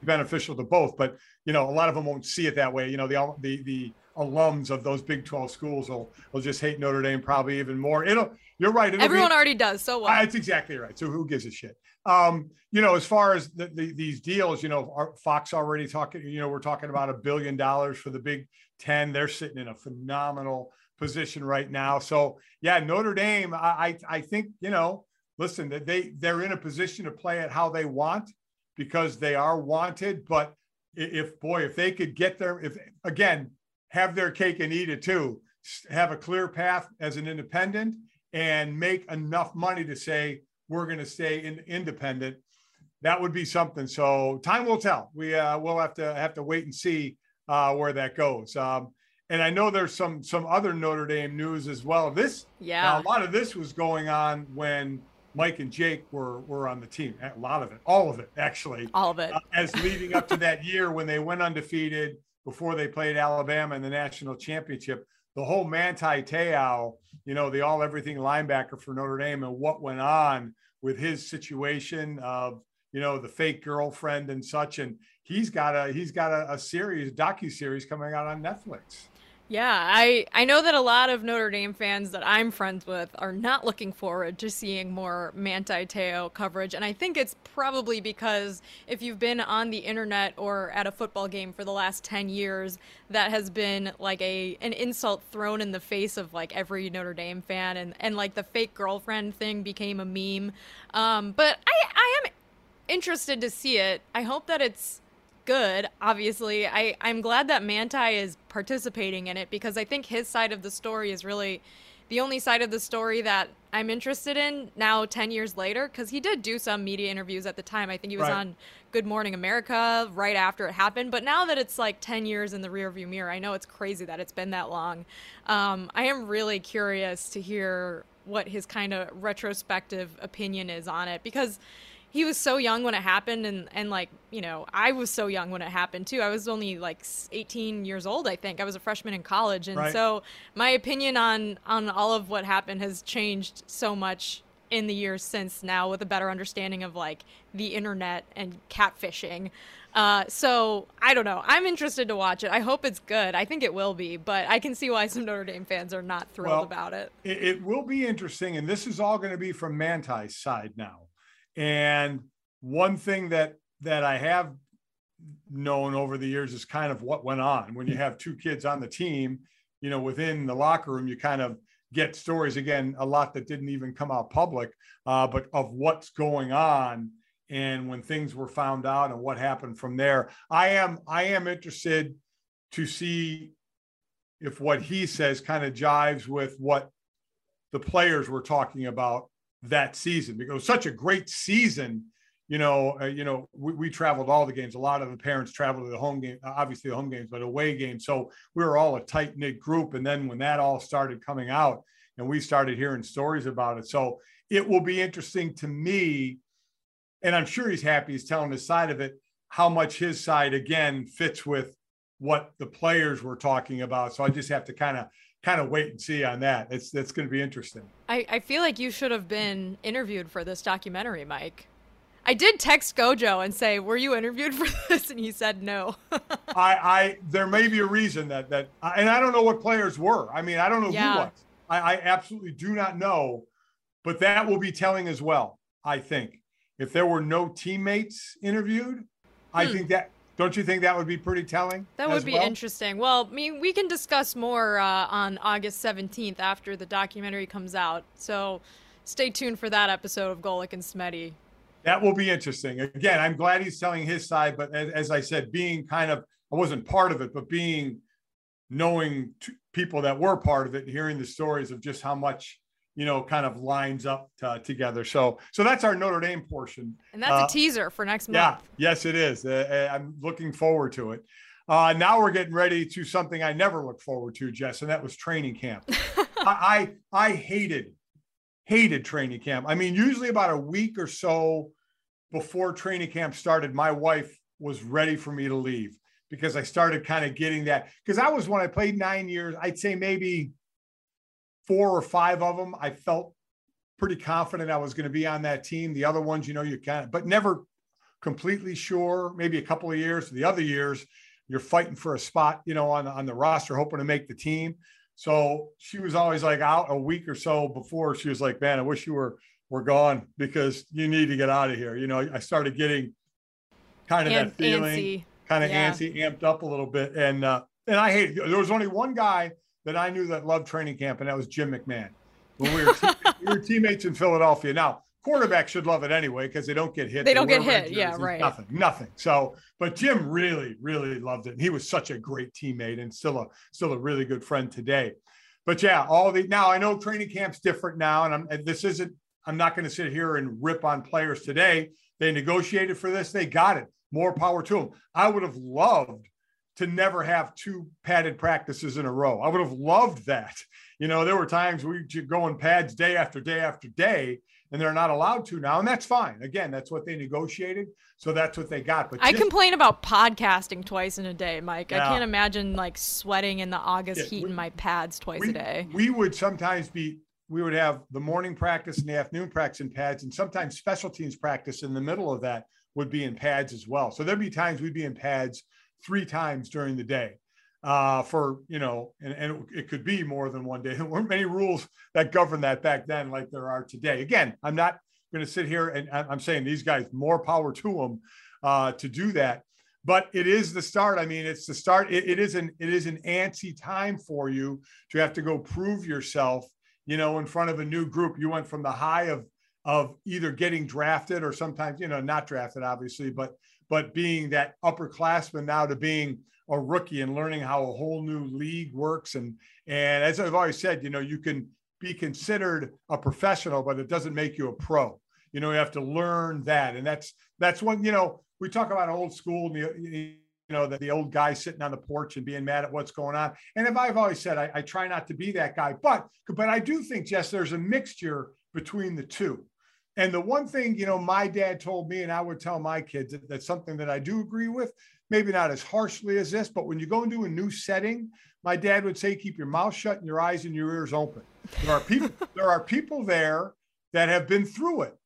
be beneficial to both. But you know, a lot of them won't see it that way. You know, the the the alums of those Big 12 schools will will just hate Notre Dame probably even more. It'll. You're right. Everyone be, already does. So what? That's exactly right. So who gives a shit? Um, you know, as far as the, the, these deals, you know, Fox already talking, you know, we're talking about a billion dollars for the Big Ten. They're sitting in a phenomenal position right now. So yeah, Notre Dame, I, I, I think, you know, listen, that they, they're in a position to play it how they want because they are wanted. But if, boy, if they could get there, if again, have their cake and eat it too, have a clear path as an independent and make enough money to say, we're going to stay in, independent. That would be something. So time will tell. We uh, will have to have to wait and see uh, where that goes. Um, and I know there's some some other Notre Dame news as well. This yeah, now, a lot of this was going on when Mike and Jake were were on the team. A lot of it, all of it, actually, all of it, uh, as leading up to that year when they went undefeated before they played Alabama in the national championship. The whole Manti Te'o you know, the all everything linebacker for Notre Dame and what went on with his situation of, you know, the fake girlfriend and such. And he's got a he's got a, a series, docu series coming out on Netflix. Yeah, I, I know that a lot of Notre Dame fans that I'm friends with are not looking forward to seeing more Manti Te'o coverage. And I think it's probably because if you've been on the internet or at a football game for the last 10 years, that has been like a an insult thrown in the face of like every Notre Dame fan. And, and like the fake girlfriend thing became a meme. Um, but I, I am interested to see it. I hope that it's good, obviously. I, I'm glad that Manti is participating in it because I think his side of the story is really the only side of the story that I'm interested in now 10 years later because he did do some media interviews at the time. I think he was right. on Good Morning America right after it happened. But now that it's like 10 years in the rearview mirror, I know it's crazy that it's been that long. Um, I am really curious to hear what his kind of retrospective opinion is on it because he was so young when it happened and and like you know i was so young when it happened too i was only like 18 years old i think i was a freshman in college and right. so my opinion on on all of what happened has changed so much in the years since now with a better understanding of like the internet and catfishing uh, so I don't know. I'm interested to watch it. I hope it's good. I think it will be, but I can see why some Notre Dame fans are not thrilled well, about it. it. It will be interesting, and this is all going to be from Manti's side now. And one thing that that I have known over the years is kind of what went on when you have two kids on the team. You know, within the locker room, you kind of get stories again, a lot that didn't even come out public, uh, but of what's going on and when things were found out and what happened from there. I am I am interested to see if what he says kind of jives with what the players were talking about that season because such a great season. You know, uh, you know, we, we traveled all the games. A lot of the parents traveled to the home game, obviously the home games, but away games. So we were all a tight knit group. And then when that all started coming out, and we started hearing stories about it, so it will be interesting to me. And I'm sure he's happy. He's telling his side of it. How much his side again fits with what the players were talking about. So I just have to kind of kind of wait and see on that. It's that's going to be interesting. I, I feel like you should have been interviewed for this documentary, Mike. I did text Gojo and say, "Were you interviewed for <laughs> this?" And he said no. <laughs> I, I, there may be a reason that that, and I don't know what players were. I mean, I don't know yeah. who was. I, I absolutely do not know, but that will be telling as well. I think if there were no teammates interviewed, hmm. I think that don't you think that would be pretty telling? That would be well? interesting. Well, I mean, we can discuss more uh, on August 17th after the documentary comes out. So stay tuned for that episode of Golic and Smetty. That will be interesting. Again, I'm glad he's telling his side, but as, as I said, being kind of, I wasn't part of it, but being knowing people that were part of it, and hearing the stories of just how much you know, kind of lines up uh, together. So, so that's our Notre Dame portion. And that's uh, a teaser for next month. Yeah, yes, it is. Uh, uh, I'm looking forward to it. Uh, now we're getting ready to something I never look forward to, Jess, and that was training camp. <laughs> I, I I hated hated training camp. I mean, usually about a week or so before training camp started, my wife was ready for me to leave because I started kind of getting that. Because I was when I played nine years, I'd say maybe four or five of them, I felt pretty confident I was going to be on that team. The other ones, you know, you kind of, but never completely sure. Maybe a couple of years. The other years, you're fighting for a spot, you know, on on the roster, hoping to make the team. So she was always like out a week or so before. She was like, "Man, I wish you were were gone because you need to get out of here." You know, I started getting kind of An- that feeling, antsy. kind of yeah. antsy, amped up a little bit, and uh, and I hate. There was only one guy that I knew that loved training camp, and that was Jim McMahon. When we were, <laughs> we were teammates in Philadelphia. Now, quarterbacks should love it anyway because they don't get hit. They, don't get hit. Yeah, right. Nothing, nothing. So, but Jim really, really loved it. And he was such a great teammate and still a still a really good friend today. But yeah, all the now I know training camp's different now, and I'm and this isn't. I'm not going to sit here and rip on players today. They negotiated for this. They got it. More power to them. I would have loved to never have two padded practices in a row. I would have loved that. You know, there were times we could go in pads day after day after day, and they're not allowed to now, and that's fine. Again, that's what they negotiated, so that's what they got. But I just, complain about podcasting twice in a day, Mike. Yeah. I can't imagine like sweating in the August yeah, heat we, in my pads twice we, a day. We would sometimes be. We would have the morning practice and the afternoon practice in pads, and sometimes special teams practice in the middle of that would be in pads as well. So there'd be times we'd be in pads three times during the day. uh, for you know, and, and it could be more than one day. <laughs> There weren't many rules that govern that back then, like there are today. Again, I'm not going to sit here and I'm saying these guys more power to them uh, to do that. But it is the start. I mean, it's the start. It, it is an it is an antsy time for you to have to go prove yourself. You know, in front of a new group. You went from the high of of either getting drafted or sometimes you know not drafted, obviously, but but being that upperclassman now to being a rookie and learning how a whole new league works. And and as I've always said, you know, you can be considered a professional, but it doesn't make you a pro. You know, you have to learn that, and that's that's when you know we talk about old school. and The, you know, the, the old guy sitting on the porch and being mad at what's going on. And if I've always said I, I try not to be that guy, but but I do think, Jess, there's a mixture between the two. And the one thing, you know, my dad told me, and I would tell my kids that, that's something that I do agree with, maybe not as harshly as this, but when you go into a new setting, my dad would say, keep your mouth shut and your eyes and your ears open. There are people, <laughs> there are people there that have been through it.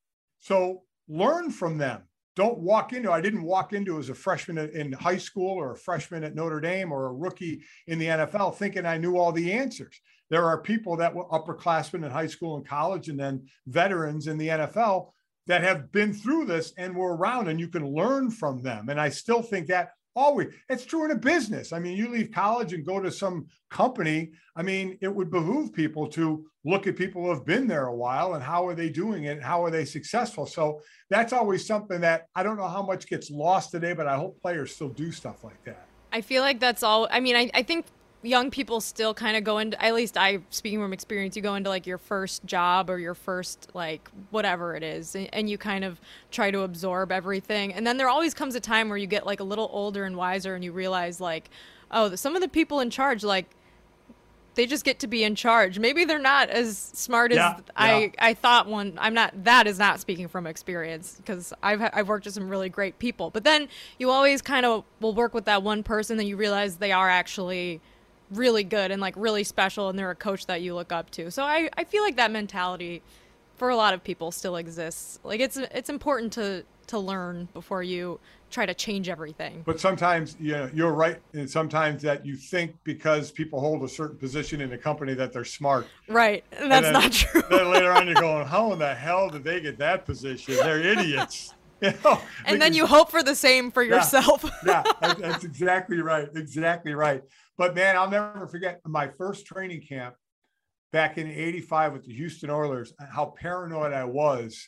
So learn from them. Don't walk into, I didn't walk into as a freshman in high school or a freshman at Notre Dame or a rookie in the NFL thinking I knew all the answers. There are people that were upperclassmen in high school and college and then veterans in the NFL that have been through this and were around and you can learn from them. And I still think that always it's true in a business. I mean, you leave college and go to some company. I mean, it would behoove people to look at people who have been there a while and how are they doing it? How are they successful? So that's always something that I don't know how much gets lost today, but I hope players still do stuff like that. I feel like that's all. I mean, I, I think young people still kind of go into at least i speaking from experience you go into like your first job or your first like whatever it is and, and, you kind of try to absorb everything. And then there always comes a time where you get like a little older and wiser and you realize like oh some of the people in charge like they just get to be in charge. Maybe they're not as smart yeah, as i yeah. i thought one i'm not that is not speaking from experience because i've i've worked with some really great people. But then you always kind of will work with that one person that you realize they are actually really good and like really special and they're a coach that you look up to. So I, I feel like that mentality for a lot of people still exists. Like it's it's important to to learn before you try to change everything. But sometimes you know, you're right and sometimes that you think because people hold a certain position in a company that they're smart. Right. And that's and then, not <laughs> true. then later on you're going, How in the hell did they get that position? They're idiots. <laughs> You know, and then you hope for the same for yourself. Yeah, <laughs> yeah that's exactly right. Exactly right. But man, I'll never forget my first training camp back in 85 with the Houston Oilers, how paranoid I was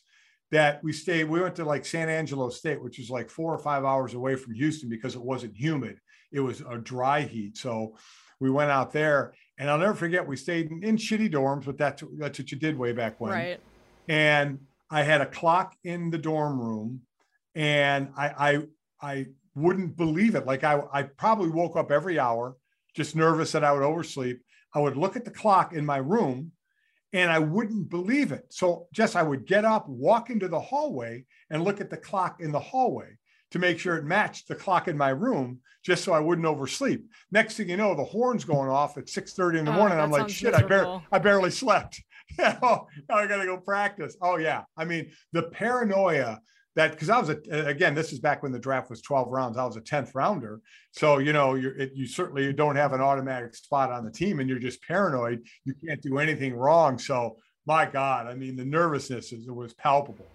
that we stayed, we went to like San Angelo State, which is like four or five hours away from Houston because it wasn't humid. It was a dry heat. So we went out there and I'll never forget, we stayed in, in shitty dorms, but that's, that's what you did way back when. Right. And I had a clock in the dorm room and I, I, I wouldn't believe it. Like I, I probably woke up every hour just nervous that I would oversleep. I would look at the clock in my room and I wouldn't believe it. So just I would get up, walk into the hallway and look at the clock in the hallway to make sure it matched the clock in my room, just so I wouldn't oversleep. Next thing you know, the horn's going off at 6:30 in the oh, morning. I'm like, shit, I barely I barely slept. <laughs> oh, I gotta go practice. Oh yeah. I mean, the paranoia that because I was a, again, this is back when the draft was 12 rounds. I was a 10th rounder. So, you know, it, you certainly don't have an automatic spot on the team and you're just paranoid. You can't do anything wrong. So, my God, I mean, the nervousness is, was palpable.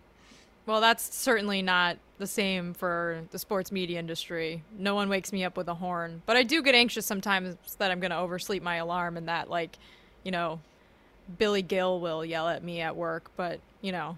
Well, that's certainly not the same for the sports media industry. No one wakes me up with a horn, but I do get anxious sometimes that I'm going to oversleep my alarm and that, like, you know, Billy Gill will yell at me at work, but, you know,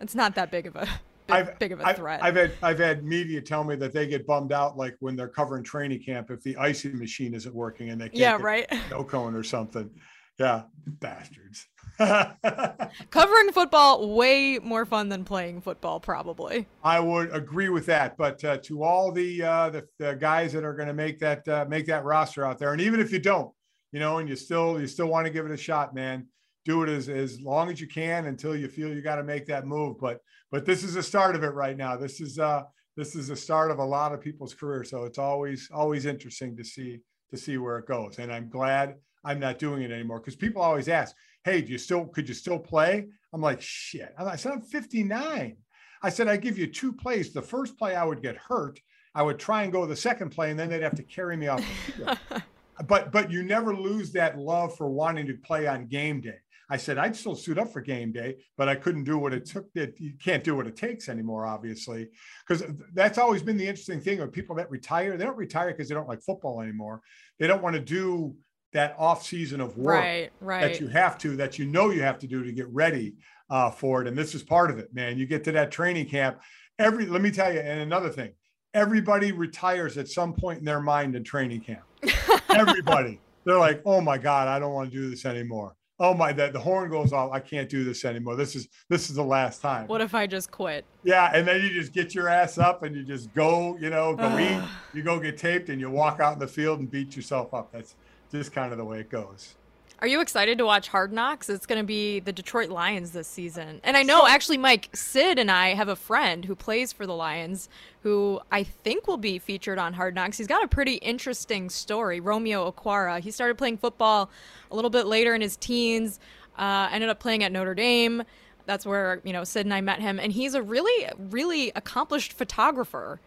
it's not that big of a I've, big of a threat. I've, I've, had I've had media tell me that they get bummed out like when they're covering training camp if the icing machine isn't working and they can't yeah right no <laughs> cone or something. Yeah, bastards. <laughs> Covering football way more fun than playing football, probably. I would agree with that. But uh, to all the, uh, the, the guys that are going to make that uh, make that roster out there, and even if you don't, you know, and you still you still want to give it a shot, man, do it as as long as you can until you feel you got to make that move. But but this is the start of it right now. This is uh this is the start of a lot of people's career. So it's always always interesting to see to see where it goes. And I'm glad I'm not doing it anymore because people always ask, "Hey, do you still could you still play?" I'm like, "Shit." I said I'm 59. I said I give you two plays. The first play I would get hurt. I would try and go the second play, and then they'd have to carry me off. The <laughs> but but you never lose that love for wanting to play on game day. I said I'd still suit up for game day, but I couldn't do what it took. That you can't do what it takes anymore, obviously, because that's always been the interesting thing with people that retire. They don't retire because they don't like football anymore. They don't want to do that off season of work right, right. that you have to, that you know you have to do to get ready uh, for it. And this is part of it, man. You get to that training camp. Every let me tell you, and another thing, everybody retires at some point in their mind in training camp. <laughs> everybody. They're like, oh my God, I don't want to do this anymore oh my that the horn goes off. I can't do this anymore. This is this is the last time. What if i just quit? Yeah and then you just get your ass up and you just go you know go eat. <sighs> You go get taped and you walk out in the field and beat yourself up. That's just kind of the way it goes are you excited to watch Hard Knocks? It's going to be the Detroit Lions this season. And I know actually Mike Sid and I have a friend who plays for the Lions who I think will be featured on Hard Knocks. He's got a pretty interesting story, Romeo Okwara. He started playing football a little bit later in his teens, uh, ended up playing at Notre Dame. That's where, you know, Sid and I met him and he's a really really accomplished photographer.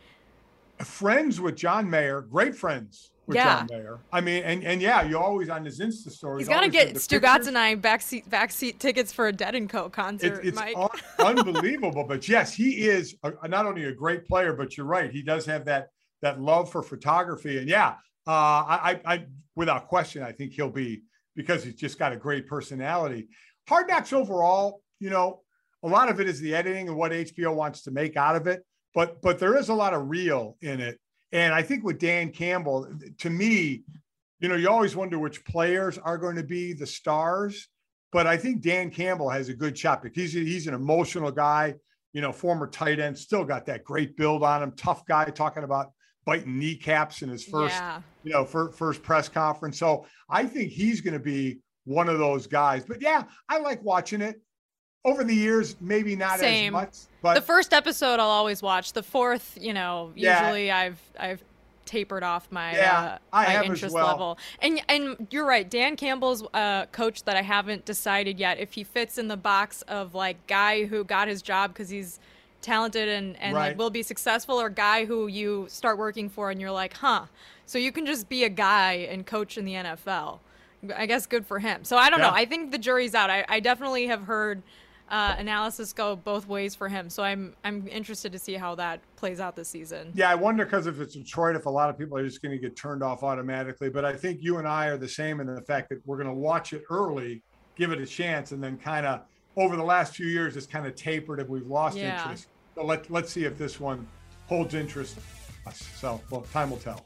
Friends with John Mayer, great friends with yeah. John Mayer. I mean, and, and yeah, you always on his Insta story. He's got to get Stugotz and I backseat backseat tickets for a Dead and Co concert. It, it's Mike. un- <laughs> unbelievable, but yes, he is a, not only a great player, but you're right, he does have that that love for photography, and yeah, uh, I, I, I without question, I think he'll be because he's just got a great personality. Hard Knocks overall, you know, a lot of it is the editing and what HBO wants to make out of it, but but there is a lot of real in it and I think with Dan Campbell, to me, you know, you always wonder which players are going to be the stars. But I think Dan Campbell has a good shot because he's, he's an emotional guy, you know, former tight end, still got that great build on him, tough guy talking about biting kneecaps in his first, yeah. you know, first, first press conference. So I think he's going to be one of those guys. But yeah, I like watching it over the years, maybe not Same. as much. But the first episode I'll always watch. The fourth, you know, usually yeah. I've I've tapered off my yeah, uh, my interest well. level. And and you're right. Dan Campbell's a coach that I haven't decided yet if he fits in the box of like guy who got his job because he's talented and, and right. like will be successful or guy who you start working for and you're like, huh. So you can just be a guy and coach in the NFL. I guess good for him. So I don't yeah. know. I think the jury's out. I, I definitely have heard uh, analysis go both ways for him. So I'm I'm interested to see how that plays out this season. Yeah, I wonder because if it's Detroit, if a lot of people are just going to get turned off automatically. But I think you and I are the same in the fact that we're going to watch it early, give it a chance, and then kind of over the last few years, it's kind of tapered if we've lost yeah. interest. So let let's see if this one holds interest. So well, time will tell.